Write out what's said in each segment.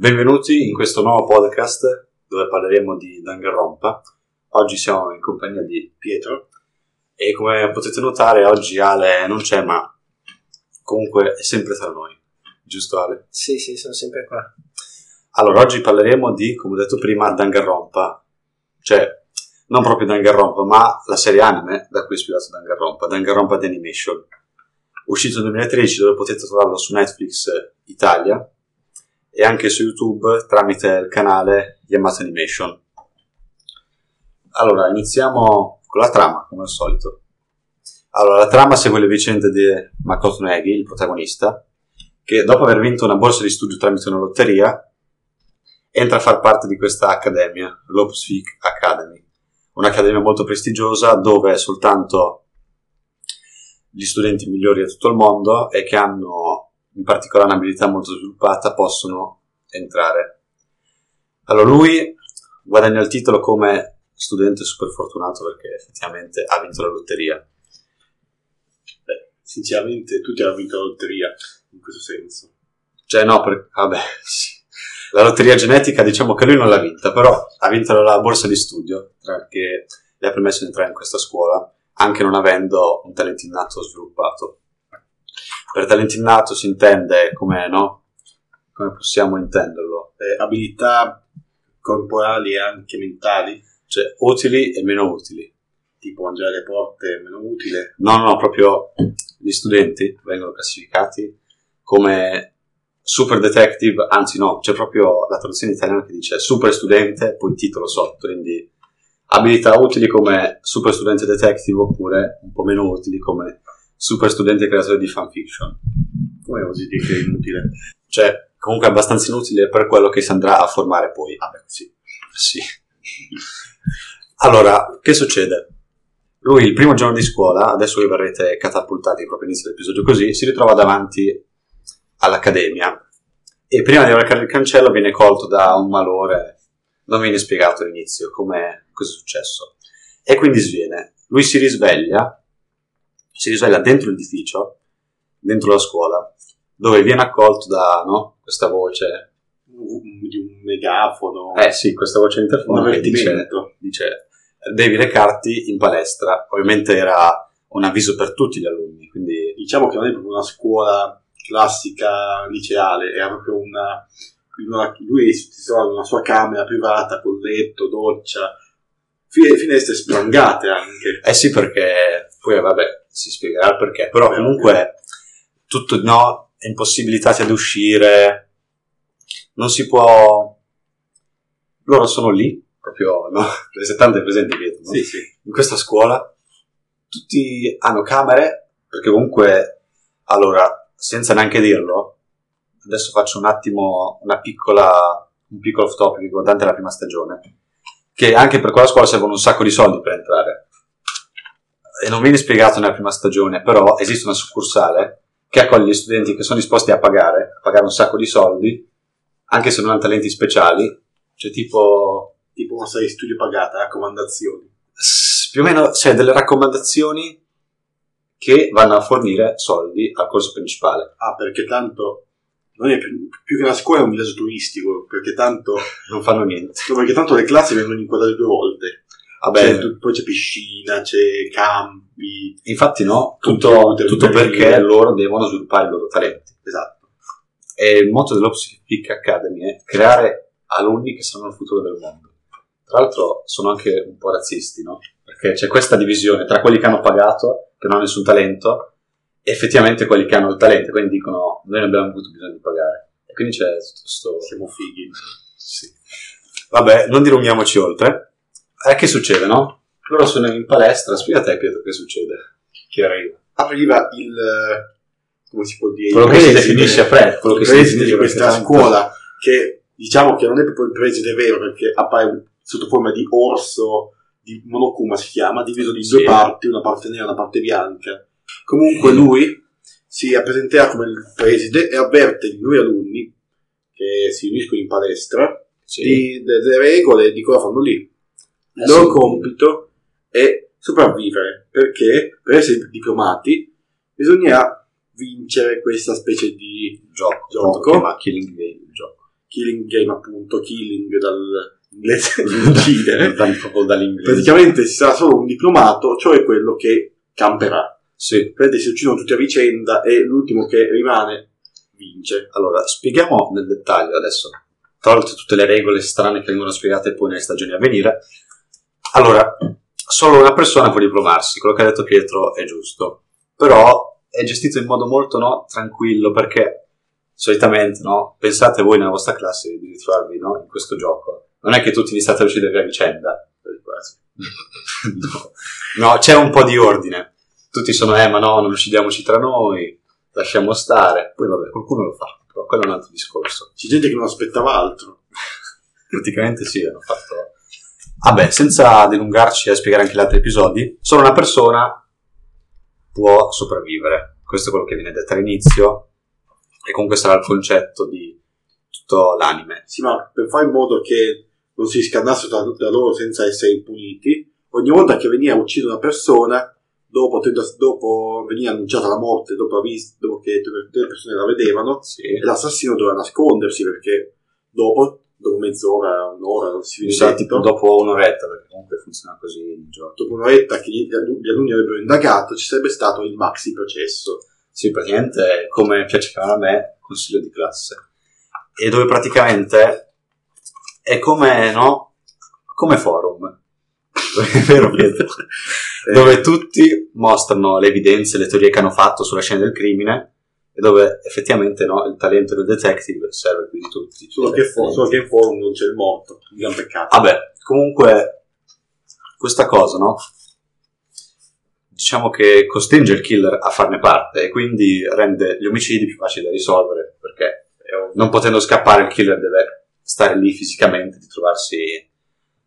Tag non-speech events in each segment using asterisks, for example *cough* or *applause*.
Benvenuti in questo nuovo podcast dove parleremo di Danganronpa. Oggi siamo in compagnia di Pietro e come potete notare oggi Ale non c'è ma comunque è sempre tra noi, giusto Ale? Sì, sì, sono sempre qua. Allora, oggi parleremo di, come ho detto prima, Danganronpa, cioè non proprio Danganronpa, ma la serie anime da cui è ispirato Danganronpa, Danganronpa The Animation, uscito nel 2013 dove potete trovarlo su Netflix Italia e anche su YouTube tramite il canale Yamato Animation. Allora, iniziamo con la trama, come al solito. Allora, la trama segue le vicende di Makoto Negi, il protagonista, che dopo aver vinto una borsa di studio tramite una lotteria, entra a far parte di questa accademia, l'Opspeak Academy, un'accademia molto prestigiosa dove soltanto gli studenti migliori di tutto il mondo e che hanno in particolare un'abilità molto sviluppata possono entrare. Allora lui guadagna il titolo come studente super fortunato perché effettivamente ha vinto la lotteria. Beh, sinceramente tutti hanno vinto la lotteria in questo senso. Cioè no, per, vabbè, *laughs* sì. La lotteria genetica diciamo che lui non l'ha vinta, però ha vinto la borsa di studio che gli ha permesso di entrare in questa scuola, anche non avendo un talento innato sviluppato. Per talento innato si intende come, no? Come possiamo intenderlo? Eh, abilità corporali e anche mentali, Cioè, utili e meno utili. tipo mangiare le porte è meno utile. No, no, proprio gli studenti vengono classificati come super detective, anzi no, c'è proprio la traduzione italiana che dice super studente, poi titolo sotto, quindi abilità utili come super studente detective oppure un po' meno utili come super studente creatore di fanfiction. Come osi dire che è inutile? Cioè, comunque abbastanza inutile per quello che si andrà a formare poi. Vabbè, sì. Sì. Allora, che succede? Lui il primo giorno di scuola, adesso voi verrete catapultati proprio all'inizio dell'episodio così, si ritrova davanti all'accademia e prima di varcare il cancello viene colto da un malore, non viene spiegato all'inizio come cosa è successo. E quindi sviene. Lui si risveglia, si risveglia dentro l'edificio, dentro la scuola, dove viene accolto da no, questa voce Di un megafono, eh sì, questa voce interfono che dice, dice devi recarti in palestra. Ovviamente era un avviso per tutti gli alunni, quindi Diciamo che non è proprio una scuola classica liceale, era proprio una... una- lui si trovava in una sua camera privata con letto, doccia, fi- finestre sprangate anche. eh sì perché poi vabbè si spiegherà il perché, però comunque tutto no, impossibilitati ad uscire, non si può... Loro sono lì, proprio, no? *laughs* Se tanto è presente dietro, no? Sì, sì. in questa scuola tutti hanno camere perché comunque allora senza neanche dirlo adesso faccio un attimo una piccola un piccolo off topic riguardante la prima stagione che anche per quella scuola servono un sacco di soldi per entrare e non viene spiegato nella prima stagione però esiste una succursale che accoglie gli studenti che sono disposti a pagare a pagare un sacco di soldi anche se non hanno talenti speciali cioè tipo Tipo una serie di studio pagata, raccomandazioni. s- più o meno c'è delle raccomandazioni che vanno a fornire soldi al corso principale. Ah, perché tanto non è più, più che una scuola è un villaggio turistico, perché tanto, Non fanno niente. no, perché tanto le classi vengono inquadrate due volte. Vabbè, C'è tu- poi c'è piscina, c'è campi. infatti no, tutto, Computer, tutto perché loro devono sviluppare i loro talenti. Esatto. E il motto dell'Opsic Academy è creare alunni che saranno il futuro del mondo. Tra l'altro sono anche un po' razzisti, no? Perché c'è questa divisione tra quelli che hanno pagato, che non hanno nessun talento, e effettivamente quelli che hanno il talento, quindi dicono noi non abbiamo avuto bisogno di pagare. E quindi c'è tutto questo... Siamo fighi. Sì. Vabbè, non dilunghiamoci oltre. Eh, che succede, no? Loro sono in palestra, spiega a te Pietro che succede. Chi arriva? Arriva il... eh, come si può dire? Quello il che si preside- definisce Fred, quello che il si preside definisce di questa scuola, che diciamo che non è proprio il preside vero, perché appare sotto forma di orso, di monokuma si chiama, diviso in Sì. due parti, una parte nera e una parte bianca. Comunque Mm. lui si rappresenterà come il preside e avverte i nuovi alunni che si riuniscono in palestra Sì. di- delle regole di cosa fanno lì. Il Eh, loro sì. compito è sopravvivere, perché per essere diplomati bisognerà vincere questa specie di gioco, Gioco. si chiama Killing Game, il gioco. Killing Game appunto, killing dall'inglese uccidere, Dal- *laughs* proprio dall'inglese. praticamente ci sarà solo un diplomato, cioè quello che camperà. Sì. Praticamente si uccidono tutti a vicenda e l'ultimo che rimane vince. Allora, spieghiamo nel dettaglio adesso, tolte tutte le regole strane che vengono spiegate poi nelle stagioni a venire. Allora, solo una persona può diplomarsi, quello che ha detto Pietro è giusto, però è gestito in modo molto no, tranquillo perché solitamente, no, pensate voi nella vostra classe di ritrovarvi no, in questo gioco, non è che tutti vi state a uccidere a vicenda, Quasi. *laughs* no, c'è un po' di ordine, tutti sono, eh ma no, non uccidiamoci tra noi, lasciamo stare, poi vabbè, qualcuno lo fa, però quello è un altro discorso. C'è gente che non aspettava altro. *laughs* praticamente sì, hanno fatto... Vabbè, senza dilungarci a spiegare anche gli altri episodi, solo una persona può sopravvivere. Questo è quello che viene detto all'inizio e comunque sarà il concetto di tutto l'anime. Sì, ma per fare in modo che non si scannassero tra, tra loro senza essere impuniti, ogni volta che veniva uccisa una persona, dopo, dopo veniva annunciata la morte, dopo, dopo che tutte le persone la vedevano, Sì. l'assassino doveva nascondersi perché dopo, dopo mezz'ora, un'ora, non si vede tipo dopo un'oretta, perché comunque funziona così il gioco. dopo un'oretta che gli, gli alunni avrebbero indagato, ci sarebbe stato il maxi processo. Sì, praticamente come *laughs* piace chiamare a me, consiglio di classe. E dove praticamente è come, no? Come forum. *laughs* vero, Pietro? *laughs* dove tutti mostrano le evidenze, le teorie che hanno fatto sulla scena del crimine e dove effettivamente no, il talento del detective serve più di tutti. Solo che, fo- solo che in forum non c'è il morto, un gran peccato. Vabbè, comunque questa cosa, no? Diciamo che costringe il killer a farne parte e quindi rende gli omicidi più facili da risolvere perché non potendo scappare il killer deve stare lì fisicamente, di trovarsi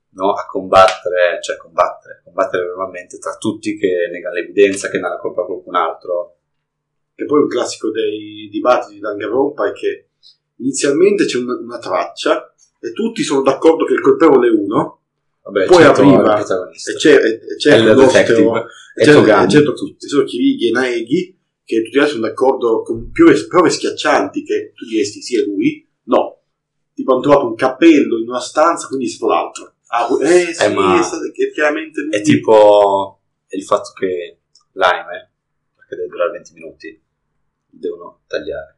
no, a combattere, cioè combattere, combattere normalmente tra tutti che negano l'evidenza, che danno la colpa a qualcun altro. Che poi un classico dei dibattiti di Danganronpa è che inizialmente c'è una, una traccia e tutti sono d'accordo che il colpevole è uno, Vabbè, Poi arriva e c'è, e, c'è È il detective. e c'è, Togami. certo tutti, solo Kirighi e Naegi che tutti sono d'accordo con più prove schiaccianti che tu diresti sì è lui, no. Tipo hanno trovato un cappello in una stanza, quindi è stato l'altro. Ah, eh sì, Eh, ma- è, stato, è chiaramente lui. È tipo il fatto che l'anime, perché deve durare 20 minuti, devono tagliare.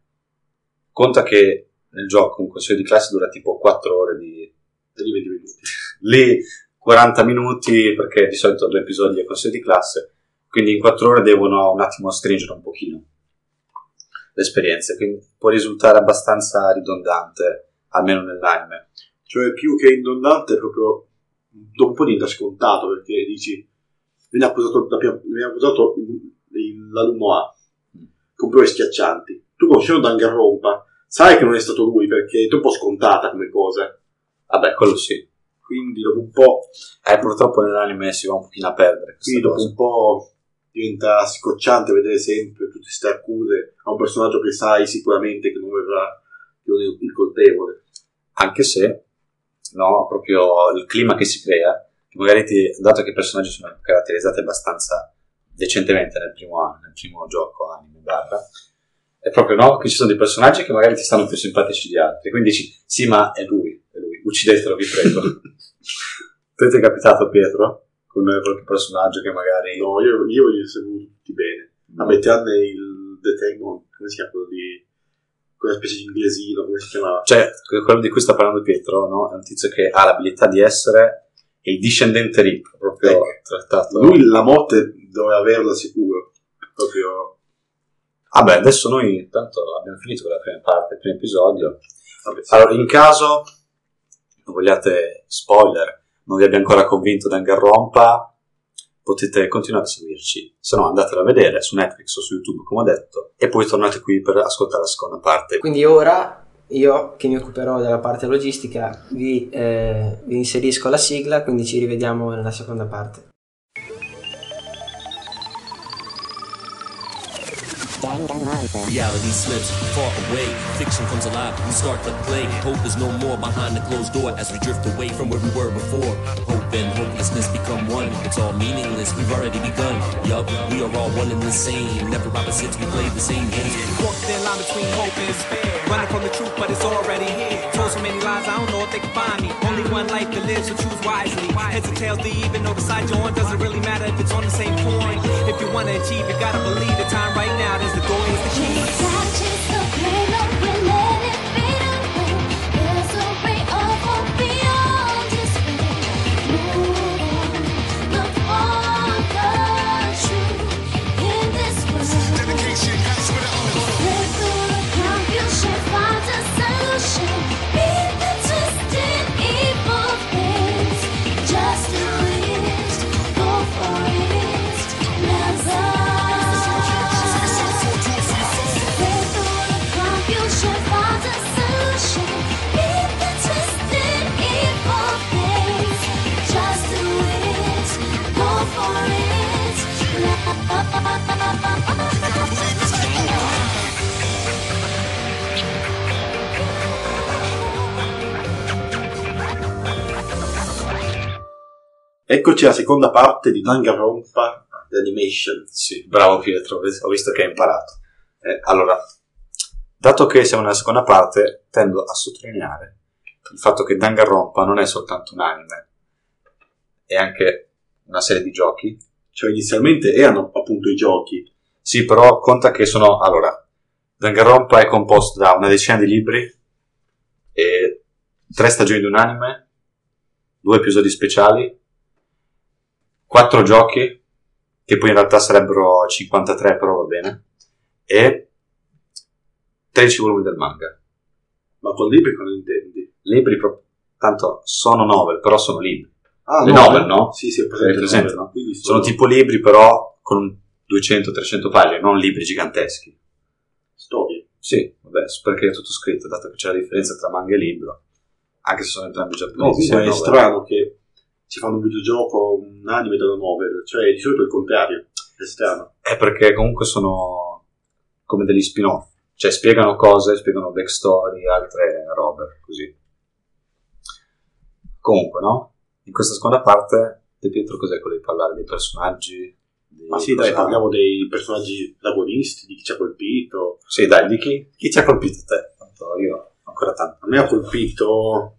Conta che nel gioco un consiglio di classe dura tipo 4 ore di... 20 minuti. *laughs* Lì 40 minuti perché di solito due episodi a consiglio di classe, quindi in 4 ore devono un attimo stringere un pochino le esperienze, quindi può risultare abbastanza ridondante, almeno nell'anime. Cioè più che indondante proprio dopo un po' diventa scontato perché dici viene accusato, viene accusato l'alunno A con prove schiaccianti. Tu conoscendo Danganronpa sai che non è stato lui perché è troppo scontata come cosa. Vabbè, quello sì. Quindi dopo un po', Eh, purtroppo nell'anime si va un pochino a perdere quindi dopo cosa. un po' diventa scocciante vedere sempre tutte queste accuse a un personaggio che sai sicuramente che non verrà il colpevole. anche se no, proprio il clima che si crea, che magari ti, dato che i personaggi sono caratterizzati abbastanza decentemente nel primo, anno, nel primo gioco anime barra, è proprio no, che ci sono dei personaggi che magari ti stanno più simpatici di altri, quindi dici sì ma è lui, è lui, uccidetelo vi prego. *laughs* Te ti è capitato Pietro? Con qualche personaggio che magari... No, io, io li ho saputi tutti bene. Vabbè, tranne il Detengo, come si chiama quello di quella specie di inglesino, come si chiamava? Cioè, quello di cui sta parlando Pietro, no? È un tizio che ha l'abilità di essere il discendente ricco, proprio Ecco. trattato... Lui la morte doveva averla sicuro. Proprio. Vabbè, adesso noi intanto abbiamo finito con la prima parte, il primo episodio. Vabbè, sì. Allora, in caso non vogliate spoiler, non vi abbia ancora convinto Danganronpa, potete continuare a seguirci. Se no, andatelo a vedere su Netflix o su YouTube, come ho detto, e poi tornate qui per ascoltare la seconda parte. Quindi ora io che mi occuperò della parte logistica vi, eh, vi inserisco la sigla, quindi ci rivediamo nella seconda parte. Reality slips far away. Fiction comes alive. We start to play. Hope is no more behind the closed door as we drift away from where we were before. Hope and hopelessness become one. It's all meaningless. We've already begun. Yup, we are all one and the same. Never opposites. We play the same game. Walk the line between hope and despair. Running from the truth, but it's already here. Told so many lies, I don't know if they can find me. Only one life to live, so choose wisely. Heads or tails, they even know the side you're on. Doesn't really matter if it's on the same coin. If you wanna achieve, you gotta believe the time Eccoci alla seconda parte di Danganronpa The Animation. Sì, bravo Pietro, ho visto che hai imparato. Eh, allora, dato che siamo nella seconda parte, tendo a sottolineare il fatto che Danganronpa non è soltanto un anime, è anche una serie di giochi. Cioè inizialmente erano appunto i giochi. Sì, però conta che sono... Allora, Danganronpa è composto da una decina di libri e tre stagioni di un anime, due episodi speciali, quattro giochi, che poi in realtà sarebbero 53, però va bene, e 13 volumi del manga. Ma con libri cosa intendi? Libri, pro- tanto sono novel, però sono libri. Ah, Le novel, no? Sì, sì, ho presente. presente, novel. no? Sono tipo libri, però con 200-300 pagine, non libri giganteschi. storie. Sì, vabbè, perché è tutto scritto, dato che c'è la differenza tra manga e libro, anche se sono entrambi No, giapponesi. comunque è strano che ci fanno un videogioco, un anime dalla novel. Cioè, di solito è il contrario. È strano. È perché comunque sono come degli spin-off, cioè spiegano cose, spiegano backstory, altre robe, così. Comunque, no? In questa seconda parte, De Pietro cos'è quello di parlare dei personaggi? di Ma sì, dai, cosa- parliamo dei personaggi protagonisti, di chi ci ha colpito. Sì, dai, di chi, chi ti ha colpito te? Tanto io ancora tanto. A me ha colpito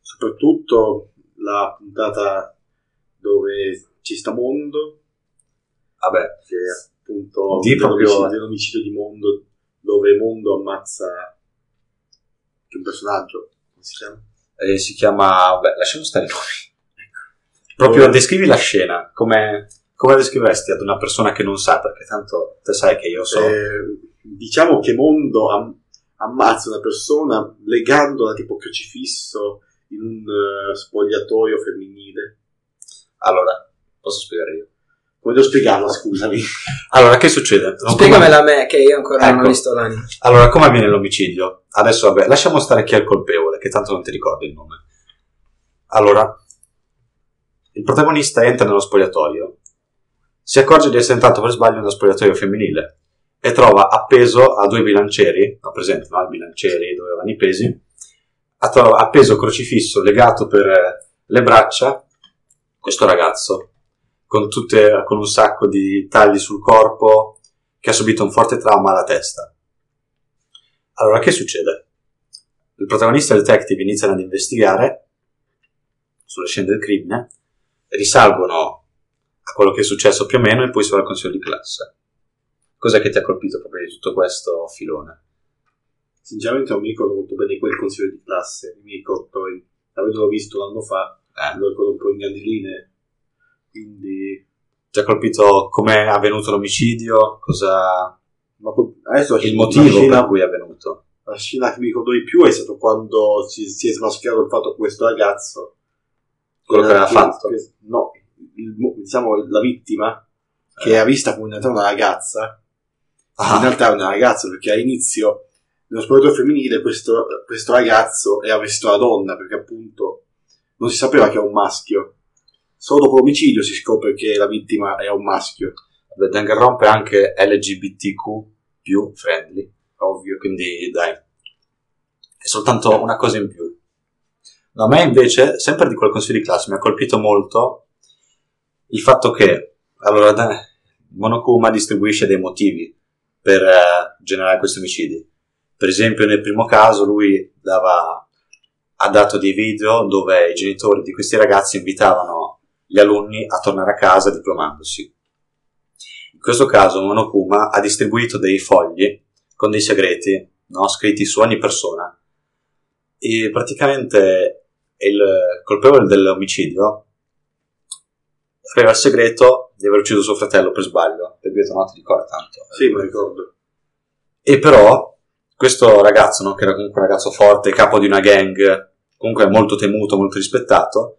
soprattutto la puntata dove ci sta Mondo, Vabbè, che è appunto Di proprio- dell'omicidio, di Mondo, dove Mondo ammazza che un personaggio, come si chiama? eh, si chiama... Vabbè, lasciamo stare i nomi. Proprio Dove- descrivi la scena, come, come descriveresti ad una persona che non sa, perché tanto te sai che io so... Eh, diciamo che Mondo am- ammazza una persona legandola tipo crocifisso in un eh, spogliatoio femminile. Allora, posso spiegare io? Come devo spiegarlo, scusami? *laughs* Allora, che succede? Non Spiegamela a me, che io ancora non Ecco. ho visto l'anime. Allora, come avviene l'omicidio? Adesso, vabbè, lasciamo stare chi è il colpevole, che tanto non ti ricordo il nome. Allora, il protagonista entra nello spogliatoio, si accorge di essere entrato per sbaglio nello spogliatoio femminile e trova appeso a due bilancieri, no, presente, no? I bilancieri dove vanno i pesi, trova appeso crocifisso, legato per eh, le braccia, questo ragazzo, con, tutte, con un sacco di tagli sul corpo, che ha subito un forte trauma alla testa. Allora, che succede? Il protagonista e il detective iniziano ad investigare sulle scene del crimine, risalgono a quello che è successo più o meno e poi si va al consiglio di classe. Cos'è che ti ha colpito proprio di tutto questo filone? Sinceramente non mi ricordo molto bene quel consiglio di classe, mi ricordo, avendolo visto l'anno fa, Eh, lo ricordo un po' in grandi linee, quindi... ti ha colpito come è avvenuto l'omicidio? Cosa... Ma adesso il motivo scena- per cui è avvenuto? La scena che mi ricordo di più è stato quando si, si è smascherato il fatto che questo ragazzo... Quello che aveva fatto? che- no, il- diciamo la vittima, che ha vista come in realtà una ragazza, in Ah, realtà è una ragazza perché all'inizio nello spogliatoio femminile questo, questo ragazzo era vestito da donna perché appunto non si sapeva che era un maschio solo dopo l'omicidio si scopre che la vittima era un maschio vabbè, Danganronpa è anche LGBTQ più friendly, ovvio, quindi dai, è soltanto una cosa in più. No, a me invece, sempre di quel consiglio di classe, mi ha colpito molto il fatto che, allora, Monokuma distribuisce dei motivi per eh, generare questi omicidi. Per esempio, nel primo caso, lui dava, ha dato dei video dove i genitori di questi ragazzi invitavano gli alunni a tornare a casa diplomandosi. In questo caso, Monokuma ha distribuito dei fogli con dei segreti, no, scritti su ogni persona, e praticamente il colpevole dell'omicidio aveva il segreto di aver ucciso suo fratello per sbaglio. Per via non ti ricordi tanto. Sì, lo ricordo. E però questo ragazzo, no, che era comunque un ragazzo forte, capo di una gang, comunque molto temuto, molto rispettato,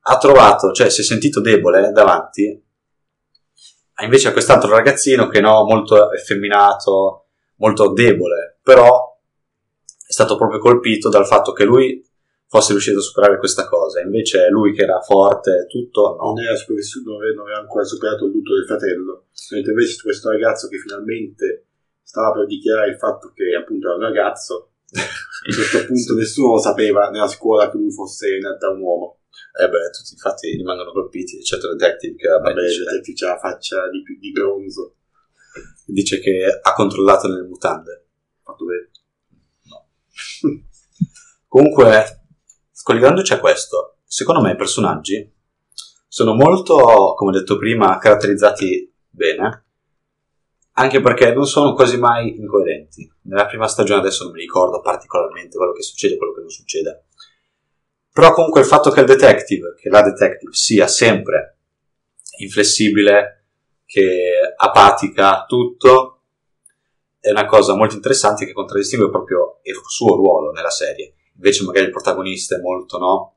ha trovato, cioè si è sentito debole davanti invece a quest'altro ragazzino che no, molto effeminato, molto debole, però è stato proprio colpito dal fatto che lui fosse riuscito a superare questa cosa, invece lui che era forte, tutto, no. Non era sopravvissuto, non aveva ancora superato il lutto del fratello. Mentre invece questo ragazzo che finalmente stava per dichiarare il fatto che appunto era un ragazzo, a questo punto *laughs* nessuno lo sapeva nella scuola che lui fosse in realtà un uomo. Eh beh, tutti infatti rimangono colpiti, eccetto Detective che vabbè, dice, detective c'ha la faccia di, di bronzo. dice che ha controllato nelle mutande. Fatto bene. *laughs* Comunque, collegandoci a questo, secondo me i personaggi sono molto, come detto prima, caratterizzati bene, anche perché non sono quasi mai incoerenti. Nella prima stagione adesso non mi ricordo particolarmente quello che succede e quello che non succede. Però comunque il fatto che il detective, che la detective sia sempre inflessibile, che apatica tutto, è una cosa molto interessante che contraddistingue proprio il suo ruolo nella serie. Invece magari il protagonista è molto, no?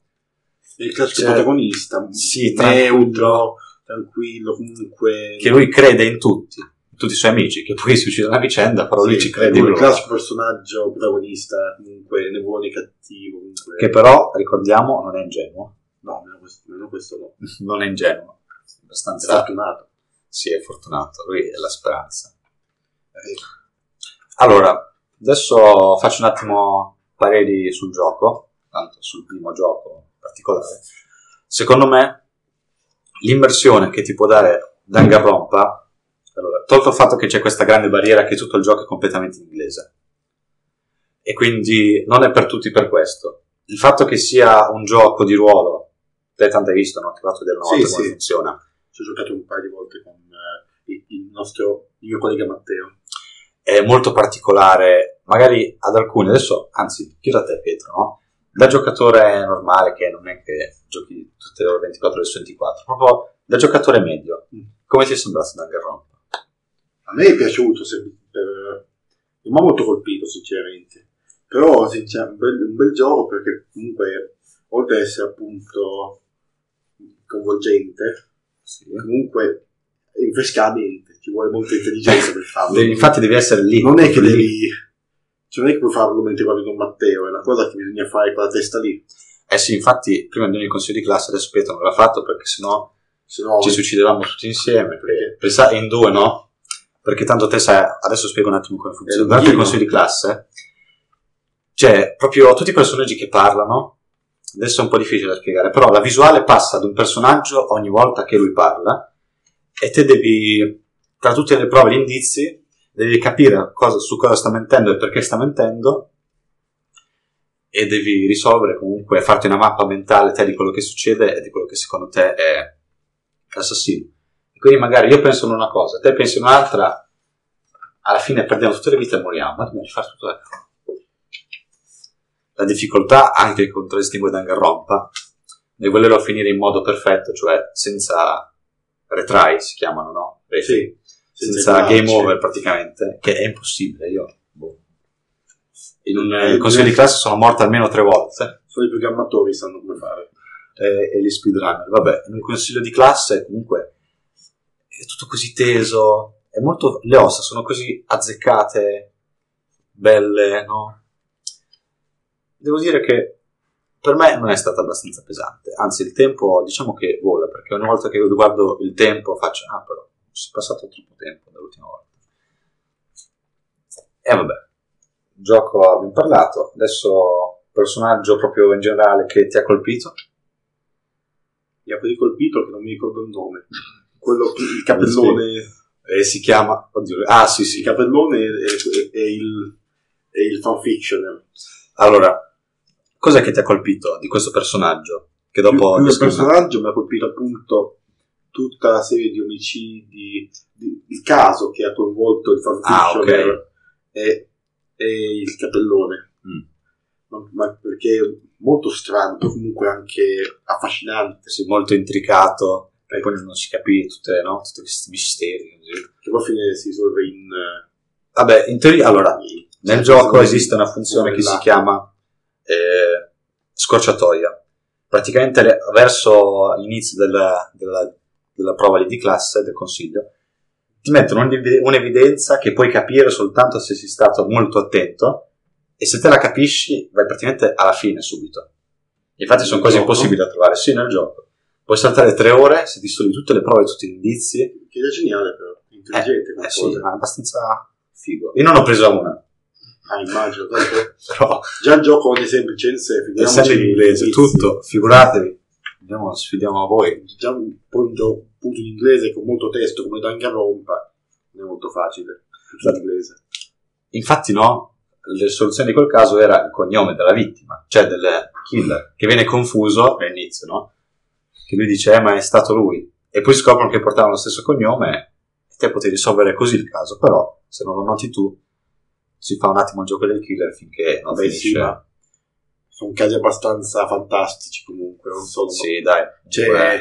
Il classico Cioè, protagonista, sì, neutro, tranquillo, comunque... Che lui crede in tutti, tutti i suoi amici, che poi *laughs* si uccidono a vicenda, però lui Sì, ci crede lui è il classico personaggio protagonista, comunque né buono né cattivo, comunque... Che però, ricordiamo, non è ingenuo. No, meno questo, meno questo no. *laughs* Non è ingenuo. È È abbastanza... fortunato. Sì, è fortunato. Lui è la speranza. Allora, adesso faccio un attimo pareri sul gioco, tanto sul primo gioco in particolare. Secondo me, l'immersione che ti può dare Danganronpa, allora, tolto il fatto che c'è questa grande barriera che tutto il gioco è completamente in inglese, e quindi non è per tutti per questo. Il fatto che sia un gioco di ruolo, te tanto hai visto, no? Ti ho fatto vedere una Sì, volta come sì. funziona. Ci ho giocato un paio di volte con eh, il, il nostro, il mio collega Matteo. è molto particolare, magari ad alcuni, adesso, anzi, chiedo a te Pietro, no? Da giocatore normale, che non è che giochi tutte le ore 24 ore su 24, proprio da giocatore medio, Mm. come ti è sembrato Danganronpa? A me è piaciuto, se- per- non mi ha molto colpito sinceramente, però sincer- un, bel, un bel gioco perché comunque oltre ad essere appunto coinvolgente, comunque è rinfrescante, ci vuole molta intelligenza per farlo. Infatti devi essere lì. non è che lì. devi, cioè non è che puoi farlo mentre guardi con Matteo, è una cosa che bisogna fare con la testa lì, Eh sì, infatti, prima di ogni consiglio di classe, adesso Pietro non l'ha fatto perché sennò se no ci suicidevamo tutti insieme. Perché? Pensa- in due, no? Perché tanto te sai, adesso spiego un attimo come funziona. Eh, Durante il consiglio di classe, c'è proprio tutti i personaggi che parlano. Adesso è un po' difficile da spiegare, però la visuale passa ad un personaggio ogni volta che lui parla e te devi, tra tutte le prove e gli indizi, devi capire cosa- su cosa sta mentendo e perché sta mentendo e devi risolvere comunque, farti una mappa mentale te di quello che succede e di quello che secondo te è l'assassino. Quindi magari io penso in una cosa, te pensi in un'altra, alla fine perdiamo tutte le vite e moriamo, ma dobbiamo rifare tutto da capo. La difficoltà anche che contraddistingue Danganronpa è volerlo finire in modo perfetto, cioè senza retry si chiamano, no? Sì, senza game over praticamente, che è impossibile. Io boh. in un eh, Eh, consiglio di eh. classe sono morto almeno tre volte solo i programmatori sanno come fare. e, e gli speedrunner. Vabbè, in un consiglio di classe comunque è tutto così teso, è molto, le ossa sono così azzeccate, belle, no? Devo dire che per me non è stata abbastanza pesante, anzi il tempo diciamo che vola, perché ogni volta che guardo il tempo faccio, ah però si è passato troppo tempo dall'ultima volta. E vabbè, gioco abbiamo parlato, adesso personaggio proprio in generale che ti ha colpito? Mi ha colpito che non mi ricordo il nome. Quello, il capellone, E si chiama... Oddio, ah sì il sì. capellone è, è- è il, è il fanfiction. Allora, cos'è che ti ha colpito di questo personaggio? Che dopo... del descrivi? personaggio mi ha colpito appunto tutta la serie di omicidi, di- il caso che ha coinvolto il Ah, ok. fanfiction e, e il capellone. Mm. Ma, ma perché è molto strano, comunque anche affascinante. Sì, molto intricato, e poi non si capisce tutte, no? tutti questi misteri. Che poi fine si risolve in... eh, Vabbè, in teoria, allora, nel gioco esiste una funzione che si chiama eh, scorciatoia. Praticamente le- verso l'inizio della, della- della prova lì di classe del consiglio ti mettono un'ev- un'evidenza che puoi capire soltanto se sei stato molto attento e se te la capisci vai praticamente alla fine subito. Infatti sono cose impossibili da trovare, sì nel gioco. Puoi saltare tre ore se ti studi tutte le prove, tutti gli indizi. Che è geniale però, intelligente come Eh sì, ma abbastanza figo. Io non ho preso una, Ah, immagino, *laughs* però già il gioco è semplice in sé, figuriamoci essendo in inglese, tutto, figuratevi. Andiamo, sfidiamo a voi. Già un- poi un gioco appunto in inglese con molto testo come Danganronpa non è molto facile, tutto in inglese. Infatti, no, la soluzione di quel caso era il cognome della vittima, cioè del killer, che viene confuso all'inizio, no? Che lui dice, eh, ma è stato lui. E poi scoprono che portavano lo stesso cognome e te potevi risolvere così il caso. Però, se non lo noti tu, si fa un attimo il gioco del killer finché non Vabbè, finisce. sì, ma sono casi abbastanza fantastici comunque, non sono, Sì, dai. cioè,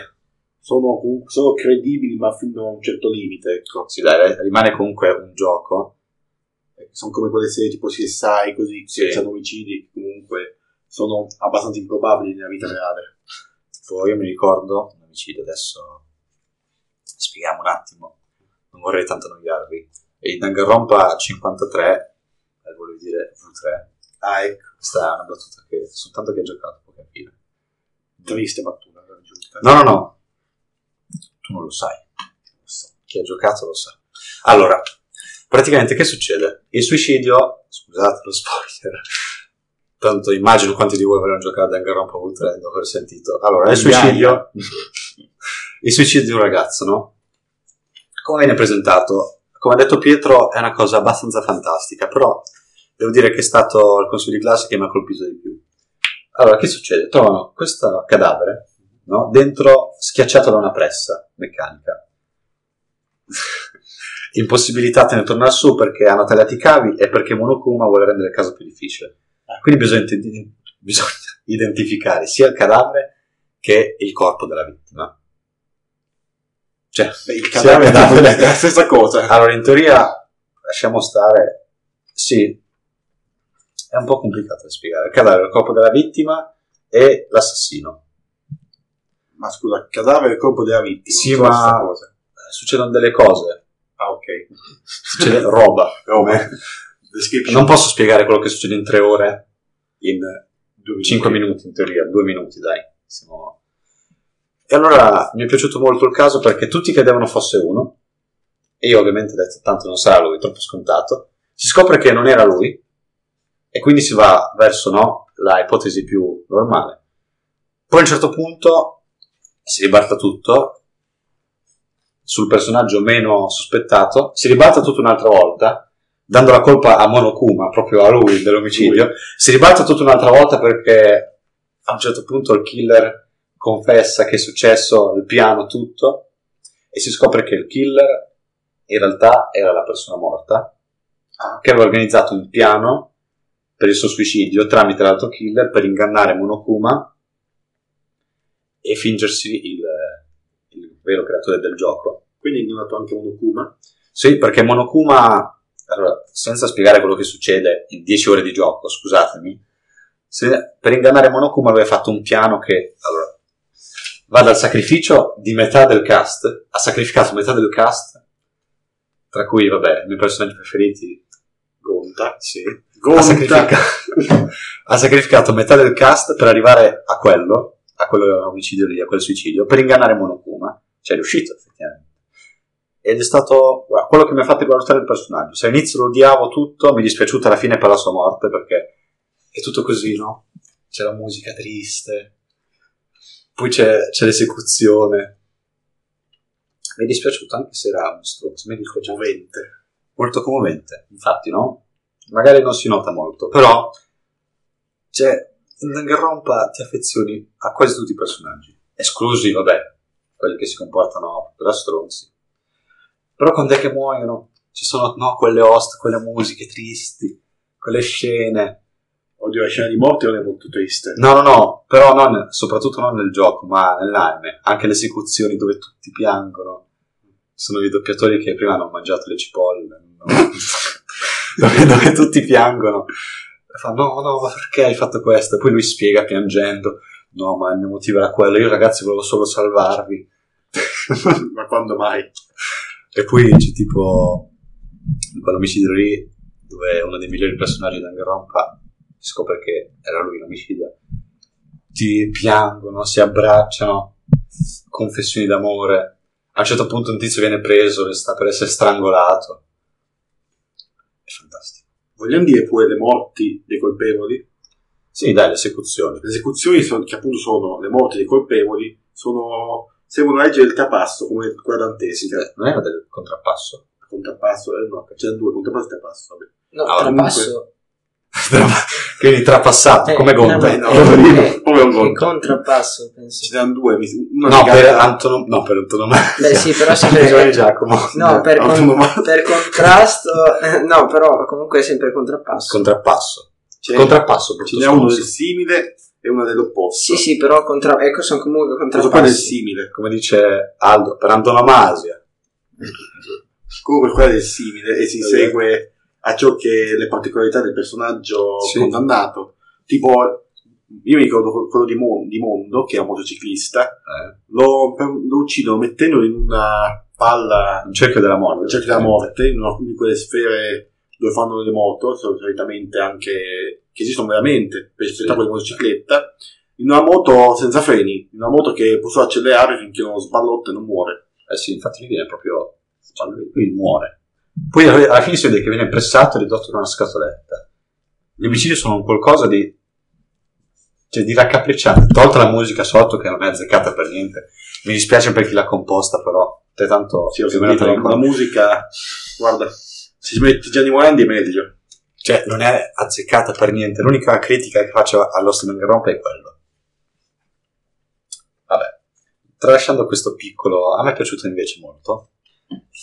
sono, sono credibili ma fino a un certo limite, ecco. sì, dai, rimane comunque un gioco. Sono come quelle serie tipo CSI, così, Sì. hanno omicidi, comunque sono abbastanza improbabili nella vita reale. Tipo, io mi ricordo un omicidio adesso. Spieghiamo un attimo. Non vorrei tanto annoiarvi. E in Danganronpa 53, eh, volevo dire V3. Ah, ecco, Questa è una battuta che soltanto chi ha giocato può capire. triste battuta, giusta. No, no, no. Tu non lo sai. Chi ha giocato lo sa. Allora, praticamente che succede? Il suicidio, scusate lo spoiler, tanto immagino quanti di voi avranno giocato a Danganronpa V3 dopo aver sentito. Allora, il suicidio, il suicidio di un ragazzo, no? Come viene presentato? Come ha detto Pietro, è una cosa abbastanza fantastica, però devo dire che è stato il consiglio di classe che mi ha colpito di più. Allora, che succede? Trovano questo cadavere, no? Dentro schiacciato da una pressa meccanica. *laughs* Impossibilitate nel tornare su perché hanno tagliato i cavi e perché Monokuma vuole rendere il caso più difficile. Quindi bisogna, *laughs* bisogna identificare sia il cadavere che il corpo della vittima. Cioè, il cadavere è la stessa cosa. allora, in teoria, lasciamo stare, sì, è un po' complicato da spiegare. Il cadavere, il corpo della vittima e l'assassino. Ma scusa, il cadavere e il corpo della vittima. Sì, ma- Succedono delle cose, Ah, ok. succede roba. Come? Description. Non posso spiegare quello che succede in tre ore, in Due 5 minuti in teoria, 2 minuti dai. Siamo- E allora mi è piaciuto molto il caso perché tutti credevano fosse uno, e io ovviamente ho detto tanto non sarà lui, troppo scontato. Si scopre che non era lui, e quindi si va verso no, la ipotesi più normale. Poi a un certo punto si ribalta tutto sul personaggio meno sospettato, si ribalta tutto un'altra volta, dando la colpa a Monokuma, proprio a lui dell'omicidio. Si ribalta tutto un'altra volta perché a un certo punto il killer confessa che è successo il piano, tutto, e si scopre che il killer in realtà era la persona morta, che aveva organizzato un piano per il suo suicidio tramite l'altro killer per ingannare Monokuma e fingersi il, il vero creatore del gioco. Quindi è ingannato anche Monokuma. Sì, perché Monokuma, allora, senza spiegare quello che succede in 10 ore di gioco, scusatemi, se- per ingannare Monokuma lui ha fatto un piano che, allora, va dal sacrificio di metà del cast, ha sacrificato metà del cast, tra cui, vabbè, i miei personaggi preferiti, Gonta. sì, Gonta. ha, sacrifica- *laughs* ha sacrificato metà del cast per arrivare a quello, a quello omicidio lì, a quel suicidio, per ingannare Monokuma, cioè è riuscito effettivamente. Ed è stato quello che mi ha fatto rivalutare il personaggio. Se all'inizio lo odiavo tutto, mi è dispiaciuto alla fine per la sua morte perché è tutto così, no? C'è la musica triste, poi c'è, c'è l'esecuzione. Mi è dispiaciuto anche se era uno stronzo, mi dico già Movente. molto commovente. Infatti, no? Magari non si nota molto, però cioè, in Danganronpa ti affezioni a quasi tutti i personaggi, esclusi, vabbè, quelli che si comportano da stronzi. Però quando è che muoiono, ci sono no, quelle host, quelle musiche tristi, quelle scene. Oddio, la scena di morte non è molto triste. No, no, no, però non, soprattutto non nel gioco, ma nell'anime. Anche le esecuzioni dove tutti piangono. Sono i doppiatori che prima hanno mangiato le cipolle. no? *laughs* dove, dove tutti piangono. E Fa, no, no, ma perché hai fatto questo? E poi lui spiega piangendo. No, ma il mio motivo era quello. Io ragazzi volevo solo salvarvi. *laughs* Ma quando mai? E poi c'è tipo in quell'omicidio lì dove uno dei migliori personaggi di Danganronpa si scopre che era lui l'omicida. Ti piangono, si abbracciano, confessioni d'amore. A un certo punto un tizio viene preso e sta per essere strangolato. È fantastico. Vogliamo dire pure le morti dei colpevoli? Sì, dai, le esecuzioni. Le esecuzioni, sono- che appunto sono le morti dei colpevoli, sono, seguono la legge del trapasso, come quella dantesca. Non era del contrappasso? Contrappasso, eh, no, c'erano due, contrappasso e trapasso. Vabbè. No, Ah, trapasso. *laughs* Quindi trapassato, Eh, come Gonta. no, no, eh, come un il gol. contrappasso, penso. Ce n'erano due, una No, per Antonom- no, per antonomasia. Beh, sì, però *laughs* sempre- ragione, Giacomo. No, per, con- per contrasto, eh, no, però comunque è sempre contrappasso. Contrappasso. Ce- Contrappasso, Ce n'è uno simile e uno dell'opposto. Sì, sì, però contra- ecco, sono comunque Questo qua è simile. come dice Aldo, per antonomasia. Comunque quella è del simile e si segue a ciò che le particolarità del personaggio Sì. condannato. Tipo, io mi ricordo quello di, Mon- di Mondo, che è un motociclista, Eh, lo, lo uccidono mettendolo in una palla un cerchio della morte. al cerchio della morte, in una di quelle sfere dove fanno le moto, sono solitamente anche che esistono veramente per Sì. spettacoli di motocicletta, in una moto senza freni, in una moto che può solo accelerare finché non sballotta e non muore. Eh sì, infatti lui viene proprio... cioè, lui, muore. Poi alla fine si vede che viene pressato e ridotto in una scatoletta. Gli omicidi sono un qualcosa di... cioè di raccapricciante. Tolta la musica sotto che non è azzeccata per niente. Mi dispiace per chi l'ha composta però. Te tanto... Sì, ho sentito la, musica, guarda, se ci metti Gianni Morandi è meglio. Cioè, non è azzeccata per niente. L'unica critica che faccio allo Danganronpa è quello. Vabbè. Tralasciando questo piccolo... A me è piaciuto invece molto.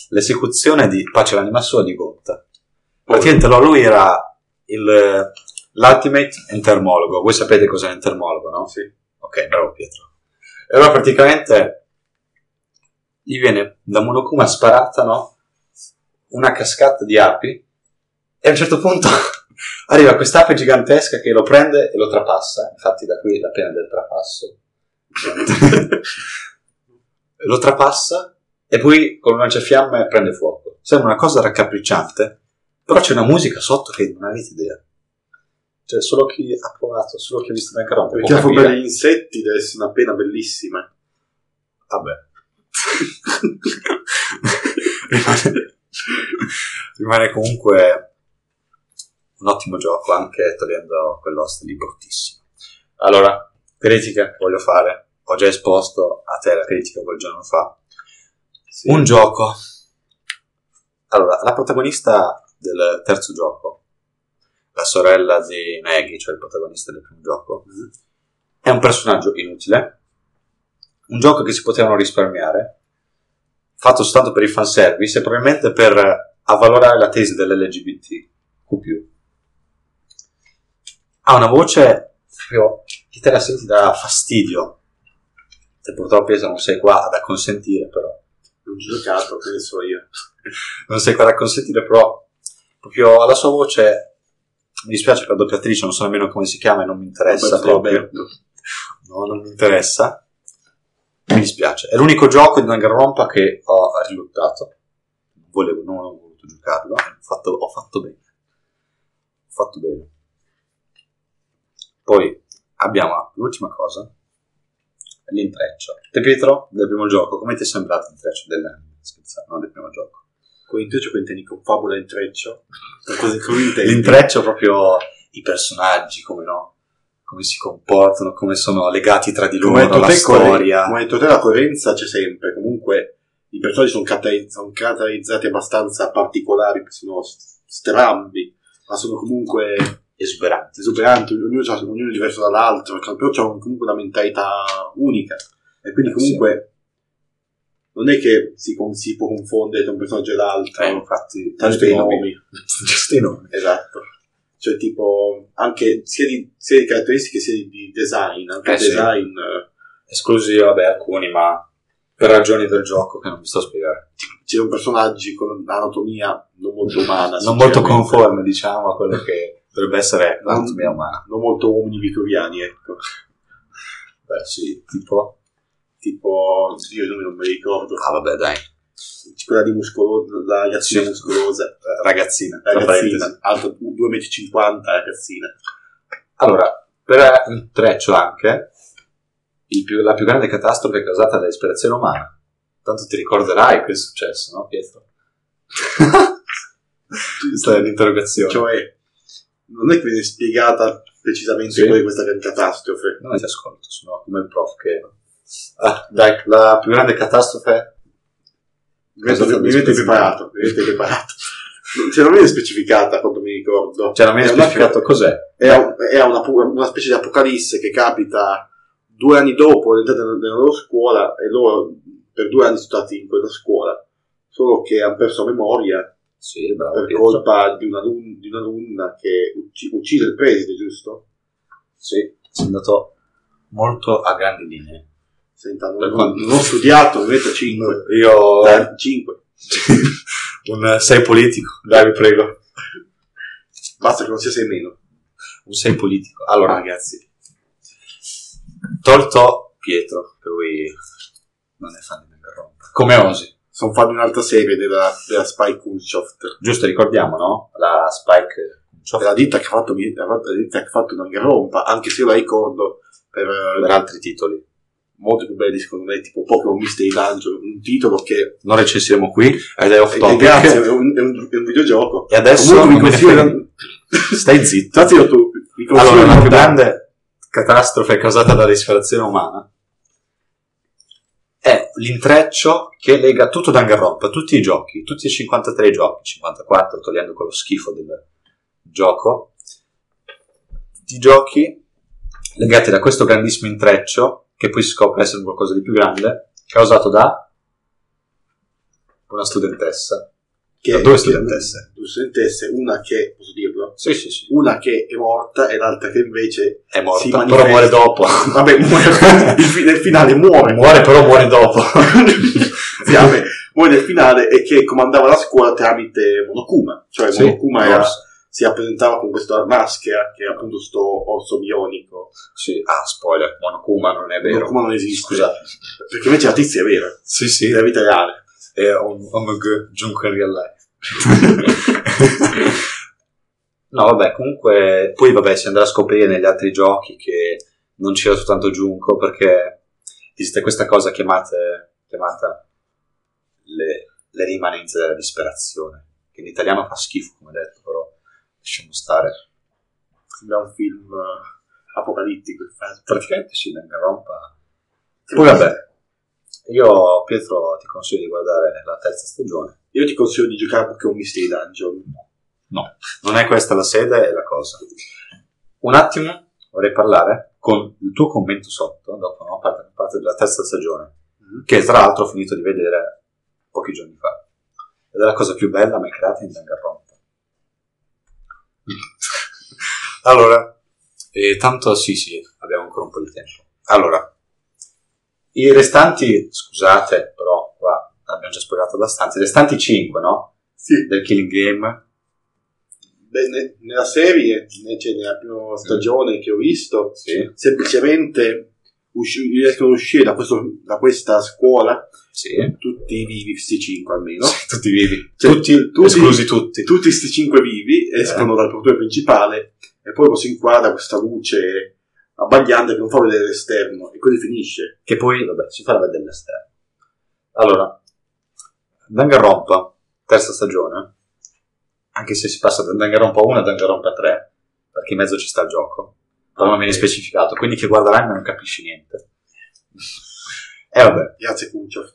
L'esecuzione di Pace l'anima sua di Gonta. Praticamente no, lui era il, l'ultimate entermologo. Voi sapete cos'è un entermologo, no? Sì. Ok, bravo Pietro. E allora praticamente gli viene da Monokuma sparata, no? Una cascata di api e a un certo punto *laughs* arriva quest'ape gigantesca che lo prende e lo trapassa. Infatti da qui la pena del trapasso. *laughs* lo trapassa e poi con un lanciafiamme prende fuoco. Sembra una cosa raccapricciante, però c'è una musica sotto che non avete idea. Cioè, solo chi ha provato, solo chi ha visto Danganronpa Perché capire. per gli insetti deve essere una pena bellissima. Vabbè. *laughs* rimane, rimane comunque un ottimo gioco, anche togliendo quell'host lì bruttissimo. Allora, critica voglio fare. Ho già esposto a te la critica quel giorno fa. Un gioco. Allora, la protagonista del terzo gioco, la sorella di Maggie, cioè il protagonista del primo gioco, è un personaggio inutile. Un gioco che si potevano risparmiare, fatto soltanto per il fanservice e probabilmente per avvalorare la tesi dell'LGBTQ. Ha una voce proprio che te la senti da fastidio. Te purtroppo Pietro non sei qua ad acconsentire, però Non giocato, che ne so io. non sei qua da consentire, però *laughs* proprio alla sua voce mi dispiace per la doppiatrice, non so nemmeno come si chiama e non mi interessa Roberto proprio. Roberto. No, non mi interessa. Mi dispiace. È l'unico gioco di Danganronpa che ho riluttato. Volevo, non ho voluto giocarlo. Ho fatto, ho fatto bene. Ho fatto bene. Poi abbiamo l'ultima cosa. L'intreccio. Te Pietro, del primo gioco, come ti è sembrato l'intreccio dell'anime? scherzando, non del primo gioco. Con intreccio che intendi con fabula intreccio? L'intreccio proprio i personaggi, come no? Come si comportano, come sono legati tra di loro, la te, storia. come hai detto te, la coerenza c'è sempre. Comunque, i personaggi sono, cate- sono caratterizzati abbastanza particolari, sono strambi, ma sono comunque Esuberanti. esuberanti, ognuno, c'ha- ognuno è diverso dall'altro, cioè, però hanno comunque una mentalità unica. E quindi comunque non è che si, si può confondere tra un personaggio e l'altro. Eh, infatti, Tanto i nomi. *laughs* Giusto i nomi. Esatto. Cioè, tipo, anche sia di, sia di caratteristiche sia di, di design. Anche Eh, il sì. design. eh, Esclusi, vabbè, alcuni, ma per ragioni del gioco che non vi sto a spiegare. c'erano personaggi con un'anatomia non molto *laughs* umana. Non molto conforme, diciamo, a quello che dovrebbe essere l'anatomia umana. Non molto uomini vittoriani, ecco. Beh, sì, tipo... Tipo, io non me li ricordo. Ah, vabbè, dai. Quella di muscolosa, la ragazzina Sì. muscolosa. Eh, Ragazzina. Ragazzina, alta 2,50 m, ragazzina. Allora, per intreccio anche, il più- la più grande catastrofe causata dalla disperazione umana. Tanto ti ricorderai che è successo, no, Pietro? *laughs* Questa è l'interrogazione. Cioè, non è che viene spiegata precisamente Sì. è questa catastrofe. Non ti ascolto, sono come il prof che... Ah, dai, la più grande catastrofe... Mi specificando? preparato, mi metto preparato. Cioè, non viene specificata quando mi ricordo. Cioè, non hai È una- specificato cos'è. È, è una, una specie di apocalisse che capita due anni dopo l'entrata nella nella loro scuola e loro per due anni sono stati in quella scuola, solo che hanno perso memoria Sì, bravo per colpa di, un'alun- di un'alunna che ucci- uccise il preside, giusto? Sì, sei andato molto a grandi linee. Senta, non, quanto- non ho studiato, mi metto 5. Io... 5. *laughs* un 6 politico, dai, vi prego. Basta che non sia 6 meno. Un 6 politico. Allora, ragazzi. tolto Pietro, che lui non è fan di Danganronpa. Come osi? Sono fan di un'altra serie della, della Spy Kunsoft. Giusto, ricordiamo, no? La Spike... È la ditta che ha fatto, la ditta che ha fatto Danganronpa, anche se io la ricordo per, per altri titoli. molto più belli secondo me, tipo Pokémon Mystery Dungeon, un titolo che Non recensiremo qui, ed è off eh, topic. grazie, è un, è un- è un videogioco. E adesso Comunque non ne consiglio, Stai zitto. Allora, la più grande catastrofe causata dalla disperazione umana è l'intreccio che lega tutto Danganronpa, tutti i giochi, tutti i 53 giochi, 54 togliendo quello schifo del gioco, tutti i giochi legati da questo grandissimo intreccio che poi si scopre essere qualcosa di più grande, causato da una studentessa. che Da due studentesse. Due studentesse, una che, posso Sì, sì, sì. Una che è morta e l'altra che invece, È morta, però muore dopo. vabbè, muore, *laughs* il nel finale muore. muore, però muore dopo. *laughs* Sì, vabbè, muore nel finale e che comandava la scuola tramite Monokuma. Cioè, Sì, Monokuma era- si rappresentava con questa maschera che è appunto sto orso bionico. Sì, ah, spoiler, Monokuma non è vero. Monokuma non esiste. Scusate. Perché invece la tizia è vera, Sì, sì, nella vita reale. è un Junko in real life. No, vabbè, comunque, poi vabbè, si andrà a scoprire negli altri giochi che non c'era soltanto Junko perché esiste questa cosa chiamate, chiamata le, le rimanenze della disperazione, che in italiano fa schifo, come detto, però lasciamo stare. Sembra un film eh, apocalittico, infatti. Praticamente sì, Danganronpa. Poi vabbè, io Pietro ti consiglio di guardare la terza stagione. Io ti consiglio di giocare a Pokémon Mystery Dungeon. No, non è questa la sede, è la cosa. Un attimo vorrei parlare con il tuo commento sotto, dopo no, parte, parte della terza stagione, Mhm. che tra l'altro ho finito di vedere pochi giorni fa. Ed è la cosa più bella mai creata in Danganronpa. *laughs* allora, eh, tanto sì sì, abbiamo ancora un po' di tempo. Allora, i restanti, scusate, però qua abbiamo già spoilerato abbastanza, i restanti 5, no? Sì. Del Killing Game, Beh, ne- nella serie, cioè nella prima stagione che ho visto, sì, semplicemente usci- riescono a uscire da, questo- da questa scuola sì, tutti vivi, questi cinque almeno. *laughs* Tutti vivi, Cioè, tutti, tutti- esclusi tutti. Tutti questi cinque vivi escono dal portone principale e poi si inquadra questa luce abbagliante che non fa vedere l'esterno e così finisce. che poi, vabbè, si farà vedere l'esterno. Allora, Danganronpa, terza stagione, anche se si passa da Danganronpa 1 a Danganronpa 3, perché in mezzo ci sta il gioco, però non viene Ok. specificato, quindi chi guarda l'anime non capisce niente. E vabbè, Grazie Kunchoft.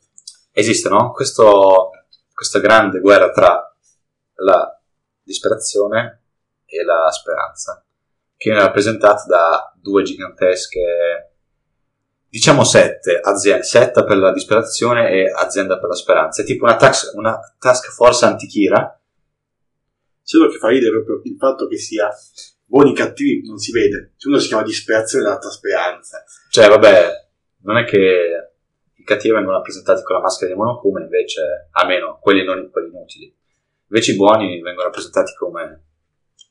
esiste, no? Questo, questa grande guerra tra la disperazione e la speranza, che viene rappresentata da due gigantesche, diciamo sette, aziende, setta per la disperazione e azienda per la speranza. È tipo una, tax- una task force antichira. Solo che fa ridere proprio il fatto che sia buoni e cattivi non si vede. Se uno si chiama disperazione e l'altra speranza. Cioè, vabbè, non è che i cattivi vengono rappresentati con la maschera di Monokuma, invece, almeno quelli, non, quelli inutili. Invece i buoni vengono rappresentati come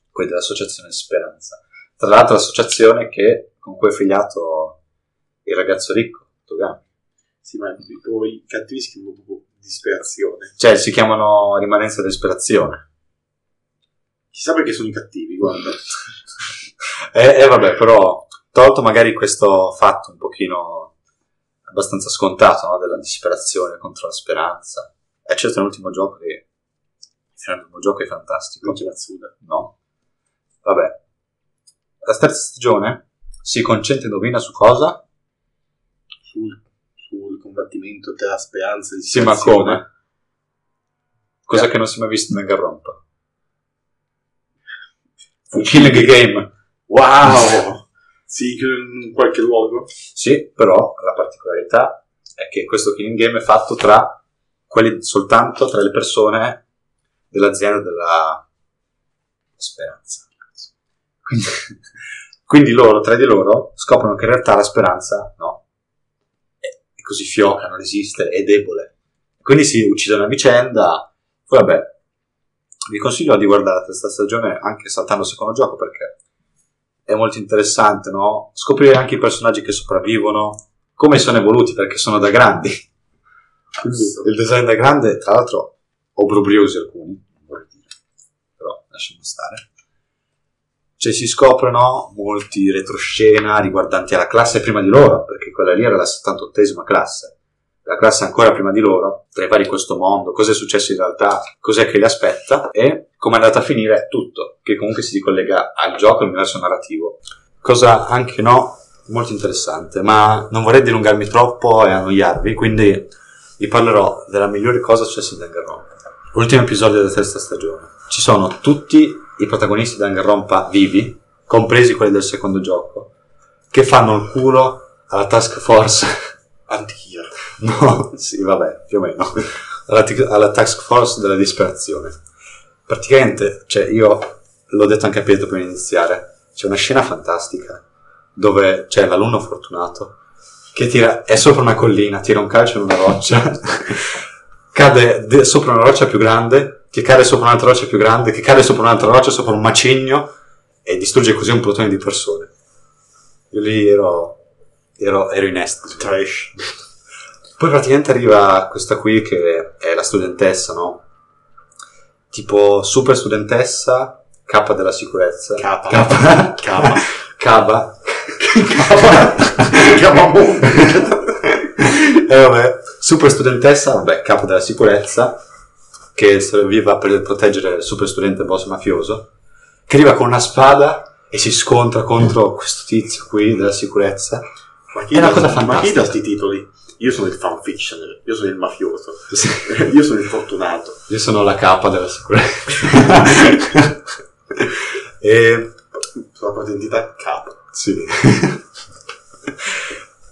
quelli dell'associazione Speranza. Tra l'altro l'associazione che, con cui è figliato il ragazzo ricco, Togami. Sì, ma i cattivi si chiamano proprio disperazione. Cioè, si chiamano rimanenza dell'ispirazione. Chissà perché sono i cattivi, guarda. E, *laughs* e vabbè, però, tolto magari questo fatto un pochino abbastanza scontato, no? Della disperazione contro la speranza. E certo nell'ultimo gioco che... Dell'ultimo gioco è fantastico. Non c'è Matsuda. No? Vabbè. La terza stagione si concentra, indovina su cosa? Sul, sul combattimento tra speranza e Sì, ma disperazione. come? Cosa che non si è mai visto nel Garrompa. Un killing game. Wow! *laughs* sì, in qualche luogo. Sì, però la particolarità è che questo killing game è fatto tra quelli soltanto tra le persone dell'azienda della speranza. Quindi, *laughs* quindi loro, tra di loro, scoprono che in realtà la speranza no. È, è così fioca, non esiste, è debole. Quindi si uccidono a vicenda. Poi vabbè, vi consiglio di guardare questa stagione anche saltando il secondo gioco perché è molto interessante, no? Scoprire anche i personaggi che sopravvivono, come sono evoluti perché sono da grandi. Quindi il design da grande, tra l'altro, obbrobriosi alcuni, non vorrei dire, però lasciamo stare. Cioè si scoprono molti retroscena riguardanti alla classe prima di loro, perché quella lì era la 78esima classe. La classe ancora prima di loro, tra i vari questo mondo, cosa è successo in realtà, cos'è che li aspetta e come è andata a finire tutto, che comunque si ricollega al gioco, all'universo narrativo. Cosa anche no, molto interessante, ma non vorrei dilungarmi troppo e annoiarvi, quindi vi parlerò della migliore cosa successa in Danganronpa. L'ultimo episodio della terza stagione. Ci sono tutti i protagonisti di Danganronpa vivi, compresi quelli del secondo gioco, che fanno il culo alla task force. Antichira. *laughs* no, sì, vabbè, più o meno. Alla, alla task force della disperazione. Praticamente, cioè, io l'ho detto anche a Pietro prima di iniziare, c'è una scena fantastica dove c'è l'alunno fortunato che tira, è sopra una collina, tira un calcio in una roccia, *laughs* cade de- sopra una roccia più grande, che cade sopra un'altra roccia più grande, che cade sopra un'altra roccia, sopra un macigno e distrugge così un plotone di persone. Io lì ero, ero, ero in estasi. Trash. Poi praticamente arriva questa qui che è la studentessa, no? Tipo super studentessa, capa della sicurezza. Capa. Capa. Capa. Capa. Chiamamo. E vabbè, super studentessa, vabbè, capo della sicurezza, che serviva per proteggere il super studente boss mafioso, che arriva con una spada e si scontra contro questo tizio qui della sicurezza. Ma È una cosa Ma chi fantastica. dà sti titoli? Io sono il fanfiction, io sono il mafioso, *laughs* io sono il fortunato. Io sono la capa della sicurezza. *laughs* e Sulla propria identità capo. Sì.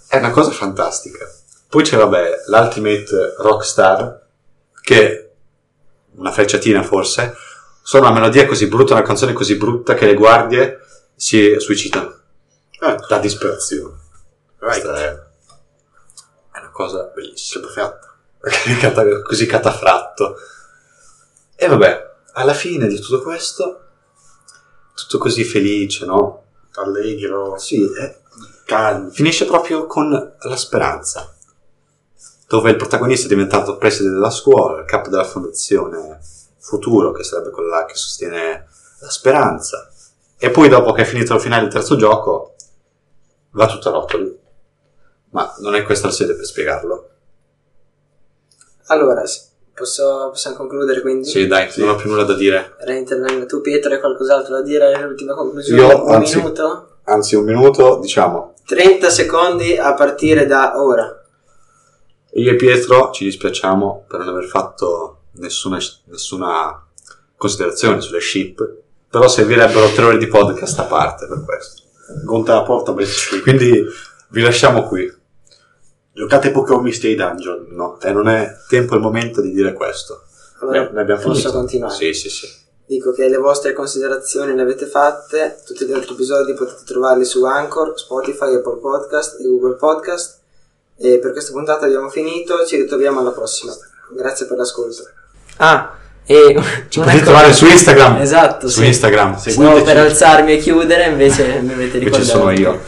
È una cosa fantastica. Poi c'è, vabbè, l'Ultimate Rockstar, che una frecciatina forse, sono una melodia così brutta, una canzone così brutta che le guardie si suicidano Eh, da disperazione. Right. Questa è, è una cosa bellissima. *laughs* Cata- così catafratto. E vabbè, alla fine di tutto questo, tutto così felice, no? Allegro, Sì, calmo. finisce proprio con la speranza, dove il protagonista è diventato preside della scuola, il capo della fondazione Futuro, che sarebbe quella che sostiene la speranza. E poi dopo che è finito il finale del terzo gioco, va tutto a rotoli. Ma non è questa la sede per spiegarlo. Allora, Posso, possiamo concludere quindi? Sì, dai, non ho più nulla da dire. Reintervengo tu Pietro, hai qualcos'altro da dire? L'ultima conclusione? Io, un anzi- minuto? Anzi, un minuto, diciamo. 30 secondi a partire da ora. Io e Pietro ci dispiacciamo per non aver fatto nessuna, nessuna considerazione sulle ship, però servirebbero tre ore di podcast a parte per questo. Gonta la porta. Quindi vi lasciamo qui. Giocate Pokémon Mystery Dungeon. No, e non è tempo e momento di dire questo. Allora, Ne- ne abbiamo posso finito? continuare? Sì, sì, sì. Dico che le vostre considerazioni le avete fatte, tutti gli altri episodi potete trovarli su Anchor, Spotify, Apple Podcast e Google Podcast. E per questa puntata abbiamo finito, ci ritroviamo alla prossima. Grazie per l'ascolto. Ah, e *laughs* Ci potete trovare su Instagram. Esatto, Su sì. Instagram. Stavo per alzarmi e chiudere, invece mi avete Qui ricordato. ci sono io.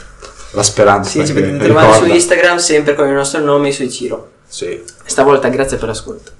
La speranza. Sì, ci potete trovare su. Instagram sempre con il nostro nome e sui Ciro. Sì. Stavolta grazie per l'ascolto.